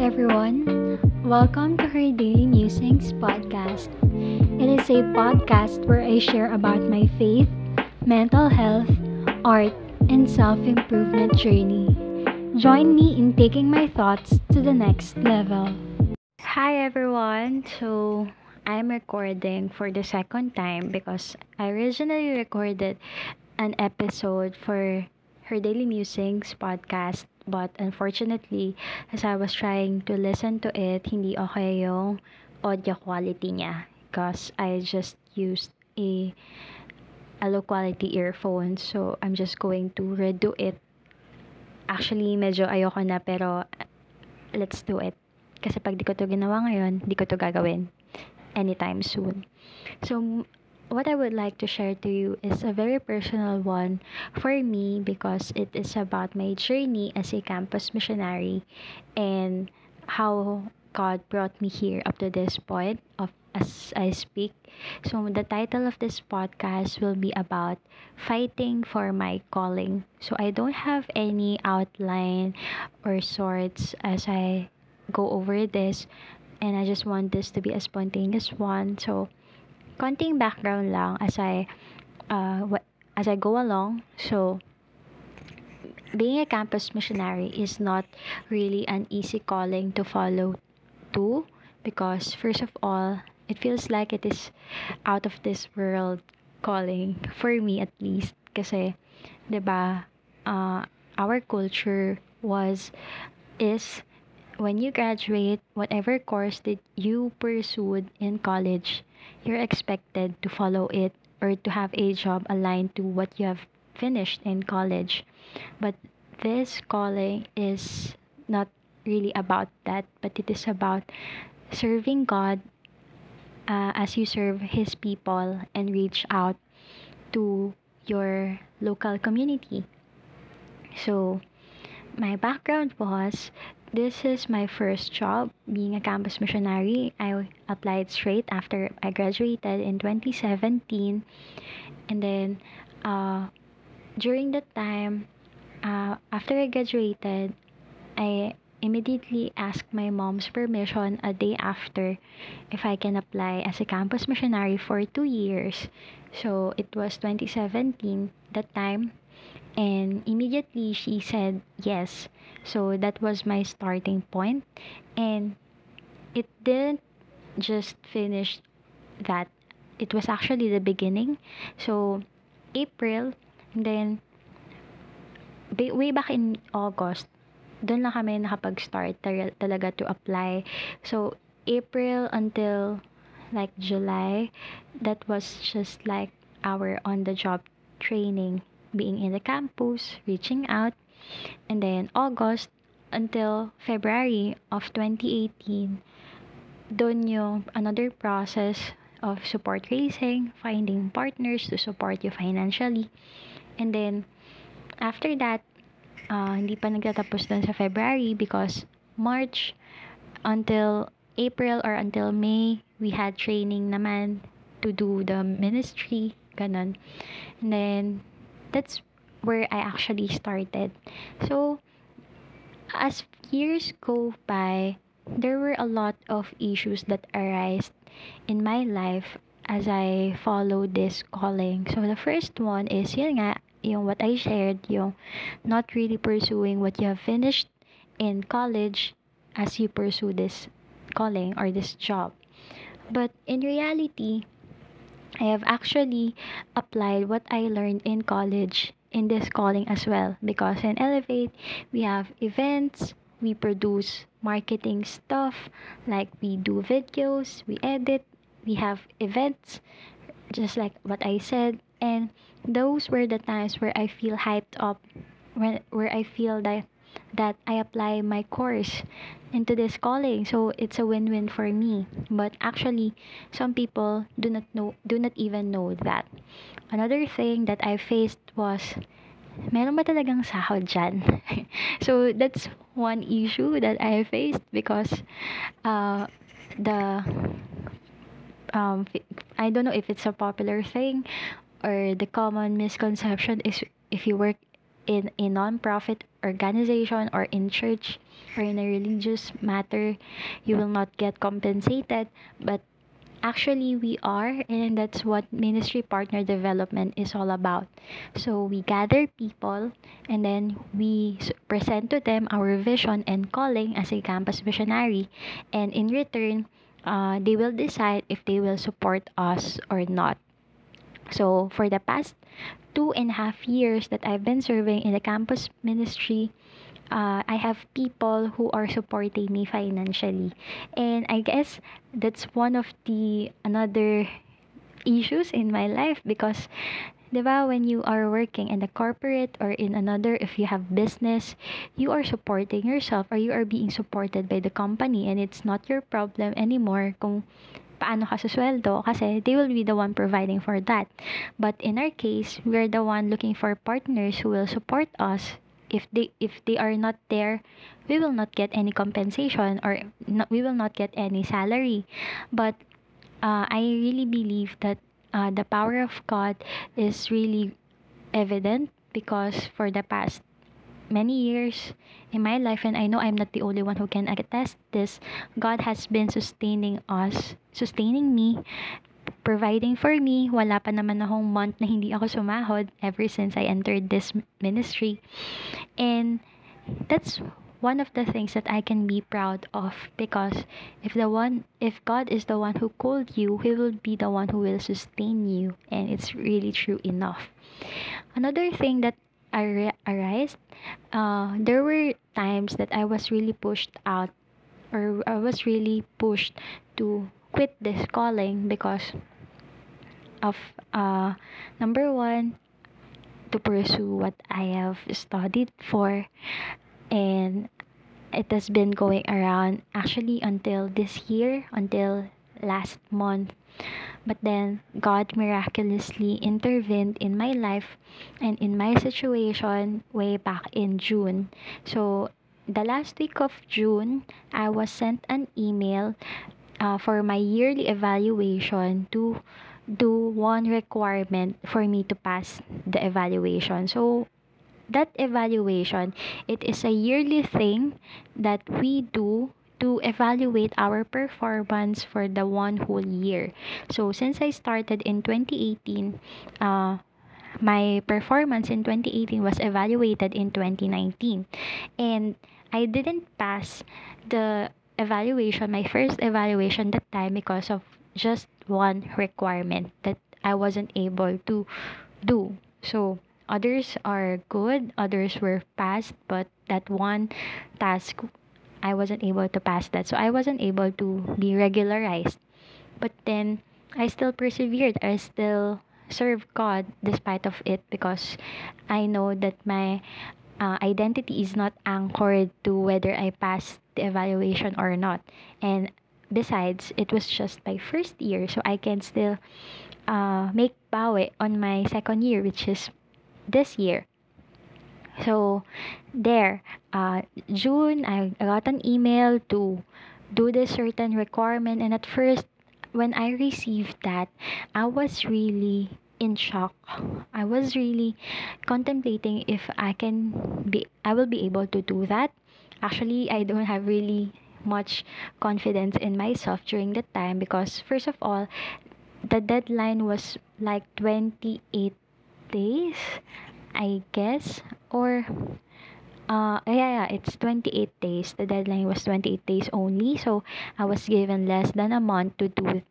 everyone. Welcome to her Daily Musings podcast. It is a podcast where I share about my faith, mental health, art, and self improvement journey. Join me in taking my thoughts to the next level. Hi, everyone. So, I'm recording for the second time because I originally recorded an episode for her Daily Musings podcast But unfortunately, as I was trying to listen to it, hindi okay yung audio quality niya. Because I just used a, a low quality earphone. So, I'm just going to redo it. Actually, medyo ayoko na pero let's do it. Kasi pag di ko to ginawa ngayon, di ko to gagawin anytime soon. So, what I would like to share to you is a very personal one for me because it is about my journey as a campus missionary and how God brought me here up to this point of as I speak. So the title of this podcast will be about fighting for my calling. So I don't have any outline or sorts as I go over this and I just want this to be a spontaneous one. So konting background lang as I uh, as I go along. So, being a campus missionary is not really an easy calling to follow to because first of all, it feels like it is out of this world calling for me at least kasi 'di ba uh, our culture was is when you graduate, whatever course that you pursued in college, you're expected to follow it or to have a job aligned to what you have finished in college. But this calling is not really about that, but it is about serving God uh, as you serve His people and reach out to your local community. So, my background was this is my first job being a campus missionary. I applied straight after I graduated in 2017. And then uh, during that time, uh, after I graduated, I immediately asked my mom's permission a day after if I can apply as a campus missionary for two years. So it was 2017 that time and immediately she said yes. So that was my starting point and it didn't just finish that. It was actually the beginning. So April then way back in August, doon lang kami nakapag-start talaga to apply. So April until like July, that was just like our on the job training being in the campus, reaching out, and then August until February of 2018, doon yung another process of support raising, finding partners to support you financially. And then, after that, uh, hindi pa nagtatapos dun sa February because March until April or until May, we had training naman to do the ministry, ganun. And then, that's where I actually started. So, as years go by, there were a lot of issues that arise in my life as I follow this calling. So, the first one is, yun nga, yung what I shared, yung not really pursuing what you have finished in college as you pursue this calling or this job. But in reality, I have actually applied what I learned in college in this calling as well. Because in Elevate we have events, we produce marketing stuff like we do videos, we edit, we have events just like what I said. And those were the times where I feel hyped up when where I feel that that I apply my course into this calling. So it's a win-win for me. But actually, some people do not know do not even know that. Another thing that I faced was meron ba talagang sahod dyan? so that's one issue that I faced because uh, the um, I don't know if it's a popular thing or the common misconception is if you work in a non-profit organization or in church or in a religious matter you will not get compensated. But actually we are and that's what ministry partner development is all about. So we gather people and then we present to them our vision and calling as a campus missionary. And in return uh, they will decide if they will support us or not. So for the past two and a half years that i've been serving in the campus ministry uh, I have people who are supporting me financially. And I guess that's one of the another issues in my life because 'di ba, when you are working in the corporate or in another if you have business, you are supporting yourself or you are being supported by the company and it's not your problem anymore kung paano ka susweldo kasi they will be the one providing for that. But in our case, we're the one looking for partners who will support us if they if they are not there we will not get any compensation or no, we will not get any salary but uh, i really believe that uh, the power of god is really evident because for the past many years in my life and i know i'm not the only one who can attest this god has been sustaining us sustaining me providing for me. Wala pa naman akong month na hindi ako sumahod ever since I entered this ministry. And that's one of the things that I can be proud of because if the one if God is the one who called you, he will be the one who will sustain you and it's really true enough. Another thing that ar- arised, uh, there were times that I was really pushed out or I was really pushed to quit this calling because of uh, number one to pursue what I have studied for. And it has been going around actually until this year until last month but then God miraculously intervened in my life and in my situation way back in June so the last week of June I was sent an email uh, for my yearly evaluation to do one requirement for me to pass the evaluation. So that evaluation, it is a yearly thing that we do to evaluate our performance for the one whole year. So since I started in 2018, uh, my performance in 2018 was evaluated in 2019 and I didn't pass the evaluation my first evaluation that time because of just one requirement that I wasn't able to do so others are good others were passed but that one task I wasn't able to pass that so I wasn't able to be regularized but then I still persevered I still serve God despite of it because I know that my uh, identity is not anchored to whether I passed the evaluation or not. And besides, it was just my first year, so I can still uh, make bawi on my second year, which is this year. So there, uh, June, I got an email to do this certain requirement, and at first, when I received that, I was really in shock. I was really contemplating if I can be I will be able to do that. Actually, I don't have really much confidence in myself during that time because first of all, the deadline was like 28 days, I guess, or uh, yeah, yeah, it's 28 days. The deadline was 28 days only. So I was given less than a month to do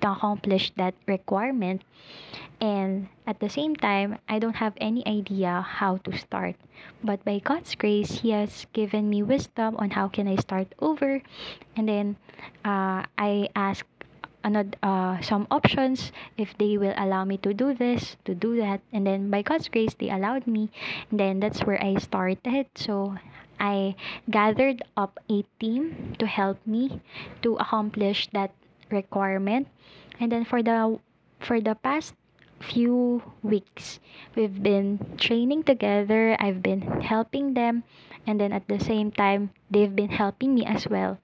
to accomplish that requirement. And at the same time, I don't have any idea how to start. But by God's grace, He has given me wisdom on how can I start over. And then uh, I asked uh, some options. If they will allow me to do this to do that. And then by god's grace they allowed me. And then that's where i started. So i gathered up a team to help me to accomplish that requirement. And then for the for the past few weeks we've been training together. I've been helping them. And then at the same time they've been helping me as well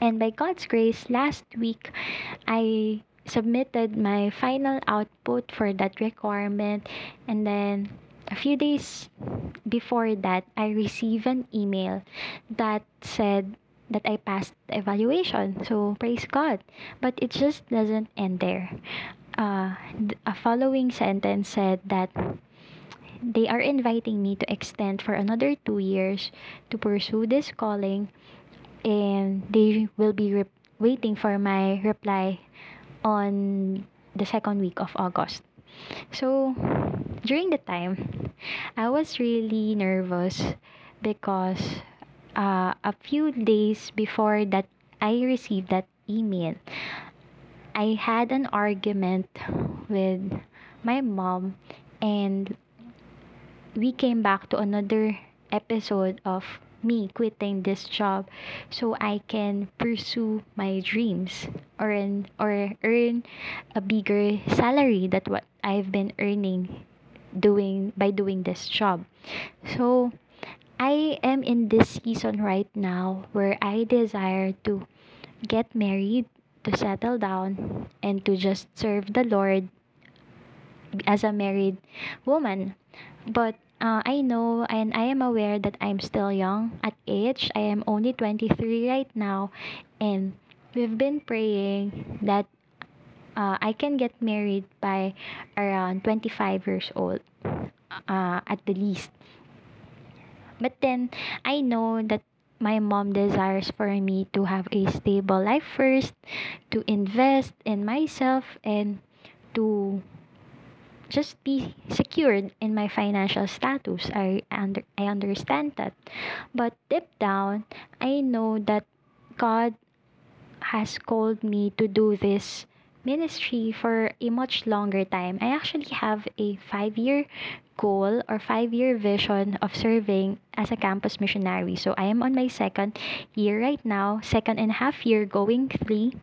and by God's grace, last week I submitted my final output for that requirement and then a few days before that, I received an email that said that I passed the evaluation. So praise God. But it just doesn't end there. Uh, a following sentence said that they are inviting me to extend for another two years to pursue this calling and they will be re- waiting for my reply on the second week of August. So during the time, I was really nervous because uh, a few days before that I received that email, I had an argument with my mom and we came back to another episode of me quitting this job so I can pursue my dreams or earn, or earn a bigger salary that what I've been earning doing by doing this job. So I am in this season right now where I desire to get married, to settle down, and to just serve the Lord as a married woman. But uh, I know and I am aware that I'm still young at age. I am only 23 right now, and we've been praying that uh, I can get married by around 25 years old uh, at the least. But then I know that my mom desires for me to have a stable life first, to invest in myself, and to just be secured in my financial status. I under I understand that. But deep down, I know that God has called me to do this ministry for a much longer time. I actually have a 5-year goal or 5-year vision of serving as a campus missionary. So I am on my second year right now, second and a half year going 3.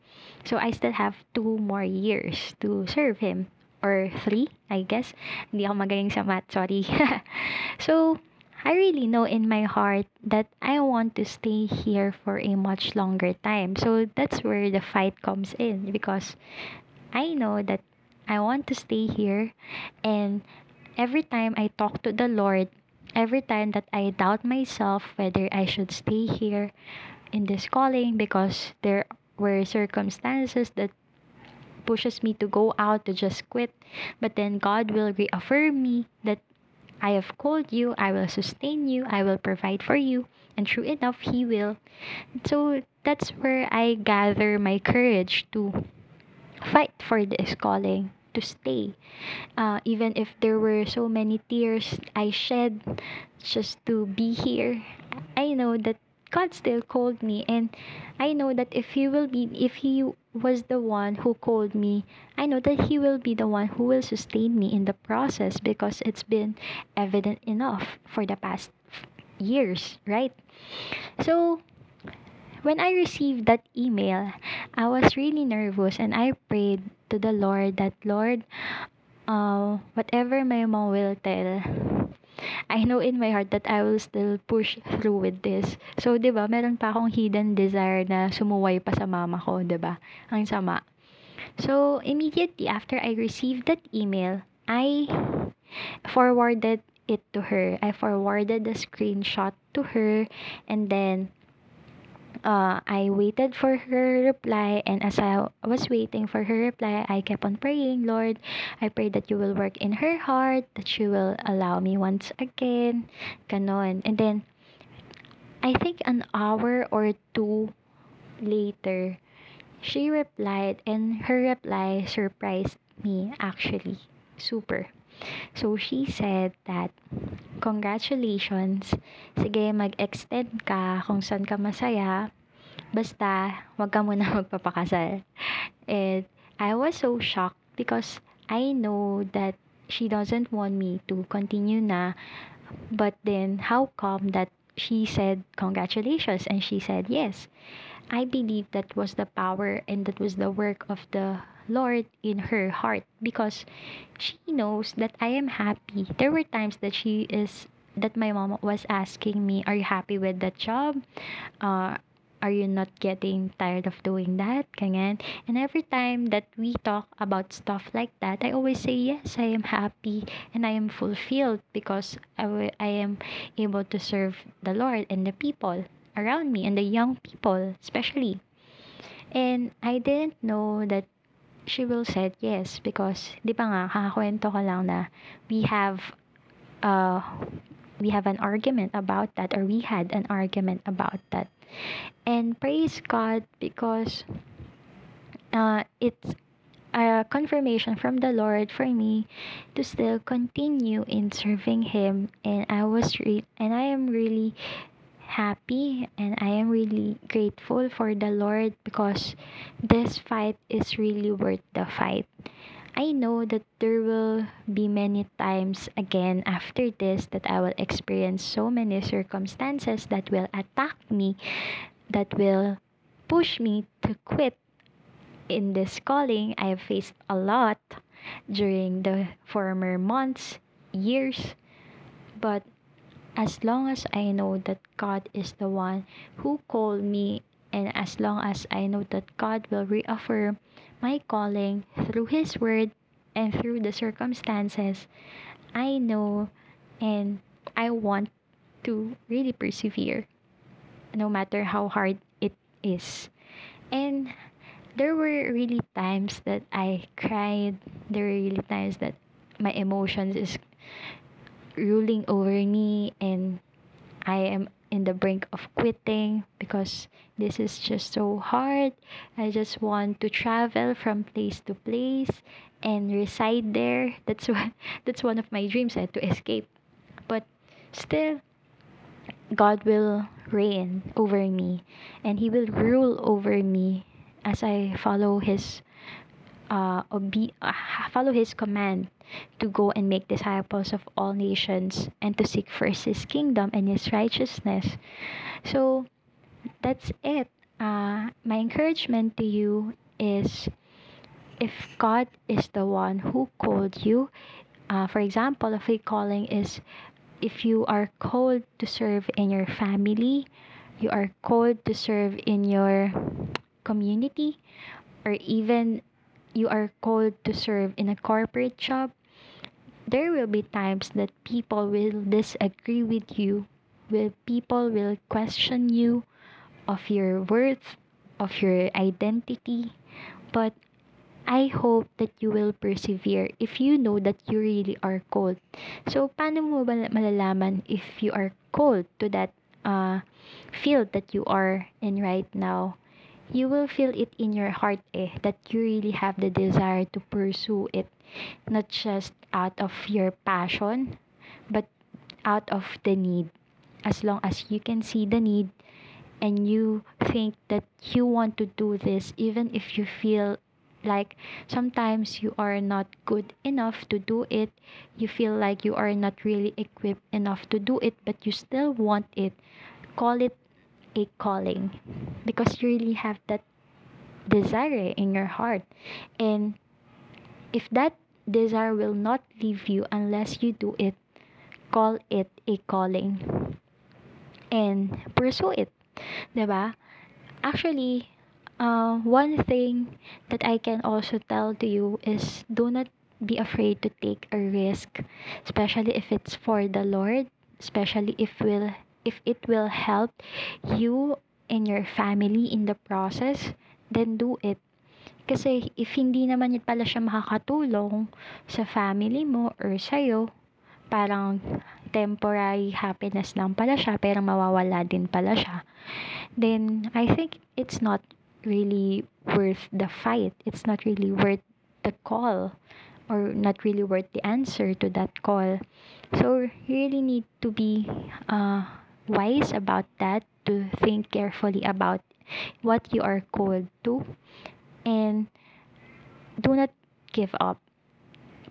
So I still have two more years to serve him or three, I guess. Hindi ako magaling sa math, sorry. so, I really know in my heart that I want to stay here for a much longer time. So, that's where the fight comes in because I know that I want to stay here and every time I talk to the Lord, every time that I doubt myself whether I should stay here in this calling because there were circumstances that pushes me to go out to just quit. But then God will reaffirm me that I have called you, I will sustain you, I will provide for you. And true enough, He will. So that's where I gather my courage to fight for this calling, to stay. Uh, even if there were so many tears I shed just to be here, I know that God still called me and I know that if he will be if he was the one who called me, I know that he will be the one who will sustain me in the process because it's been evident enough for the past years, right? So when I received that email, I was really nervous and I prayed to the Lord that Lord, uh, whatever my mom will tell, I know in my heart that I will still push through with this. So, 'di ba, meron pa akong hidden desire na sumuway pa sa mama ko, 'di ba? Ang sama. So, immediately after I received that email, I forwarded it to her. I forwarded the screenshot to her and then uh, I waited for her reply, and as I was waiting for her reply, I kept on praying, Lord, I pray that you will work in her heart, that she will allow me once again, ganon. And then, I think an hour or two later, she replied, and her reply surprised me actually, super. So she said that, congratulations, sige mag-extend ka kung saan ka masaya, basta wag ka muna magpapakasal. And I was so shocked because I know that she doesn't want me to continue na, but then how come that she said congratulations and she said yes. I believe that was the power and that was the work of the Lord in her heart because she knows that I am happy. There were times that she is that my mom was asking me, "Are you happy with that job? Uh, are you not getting tired of doing that? Ganyan. And every time that we talk about stuff like that, I always say, yes, I am happy and I am fulfilled because I, w- I am able to serve the Lord and the people around me and the young people especially. And I didn't know that she will said yes because di ba nga kakakwento ko lang na we have uh we have an argument about that or we had an argument about that. And praise god because uh it's a confirmation from the lord for me to still continue in serving him. And i was re- and i am really happy and I am really grateful for the Lord because this fight is really worth the fight. I know that there will be many times again after this that I will experience so many circumstances that will attack me, that will push me to quit in this calling. I have faced a lot during the former months, years, but as long as I know that God is the one who called me, and as long as I know that God will reaffirm my calling through His Word and through the circumstances, I know and I want to really persevere no matter how hard it is. And there were really times that I cried. There were really times that my emotions is ruling over me and I am in the brink of quitting because this is just so hard. I just want to travel from place to place and reside there. That's what that's one of my dreams eh, to escape. But still God will reign over me and he will rule over me as I follow his uh, obe- uh, follow his command to go and make disciples of all nations and to seek first his kingdom and his righteousness. So that's it. Uh, my encouragement to you is if God is the one who called you, uh, for example, a calling is if you are called to serve in your family, you are called to serve in your community, or even you are called to serve in a corporate job, there will be times that people will disagree with you, will people will question you of your worth, of your identity, but I hope that you will persevere if you know that you really are called. So, paano mo ba malalaman if you are called to that uh, field that you are in right now? You will feel it in your heart eh that you really have the desire to pursue it. Not just out of your passion but out of the need. As long as you can see the need and you think that you want to do this even if you feel like sometimes you are not good enough to do it you feel like you are not really equipped enough to do it but you still want it call it a calling because you really have that desire in your heart. And if that desire will not leave you unless you do it, call it a calling and pursue it. Diba? Actually, uh, one thing that I can also tell to you is do not be afraid to take a risk, especially if it's for the Lord, especially if will if it will help you and your family in the process, then do it. Kasi if hindi naman yun pala siya makakatulong sa family mo or sa'yo, parang temporary happiness lang pala siya, pero mawawala din pala siya, then I think it's not really worth the fight. It's not really worth the call or not really worth the answer to that call. So you really need to be uh, wise about that, to think carefully about what you are called to, and do not give up.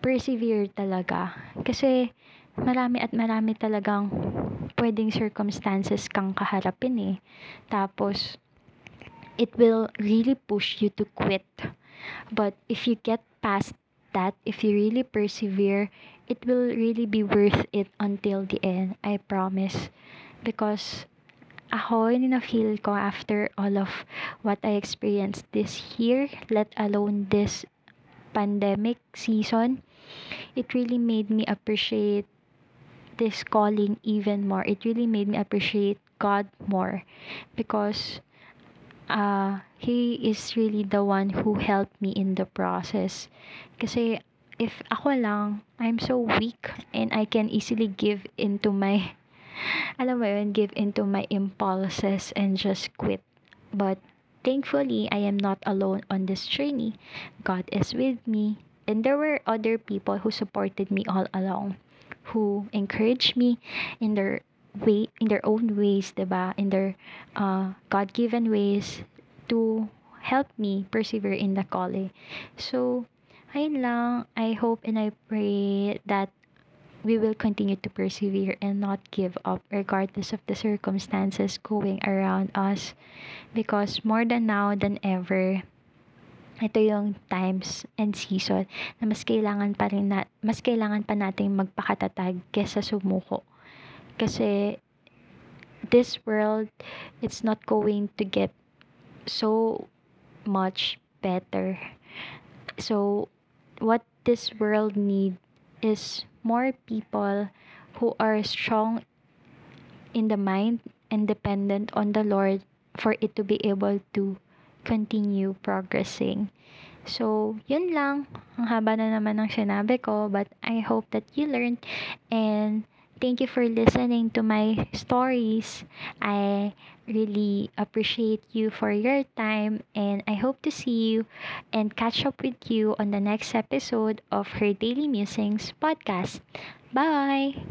Persevere talaga. Kasi marami at marami talagang pwedeng circumstances kang kaharapin eh. Tapos, it will really push you to quit. But if you get past that, if you really persevere, it will really be worth it until the end. I promise. Because ako, na-feel ko after all of what I experienced this year, let alone this pandemic season, it really made me appreciate this calling even more. It really made me appreciate God more because uh, He is really the one who helped me in the process. Kasi if ako lang, I'm so weak and I can easily give into my, alam mo yun, give into my impulses and just quit. But thankfully, I am not alone on this journey. God is with me. And there were other people who supported me all along, who encouraged me in their way, in their own ways, diba? In their uh, God-given ways to help me persevere in the calling. So, ayun lang. I hope and I pray that we will continue to persevere and not give up regardless of the circumstances going around us. Because more than now than ever ito yung times and season na mas kailangan pa rin na, mas kailangan pa magpakatatag kesa sumuko. Kasi this world it's not going to get so much better. So what this world need is more people who are strong in the mind and dependent on the Lord for it to be able to continue progressing. So, yun lang. Ang haba na naman ng sinabi ko, but I hope that you learned and thank you for listening to my stories. I really appreciate you for your time and I hope to see you and catch up with you on the next episode of her Daily Musings podcast. Bye!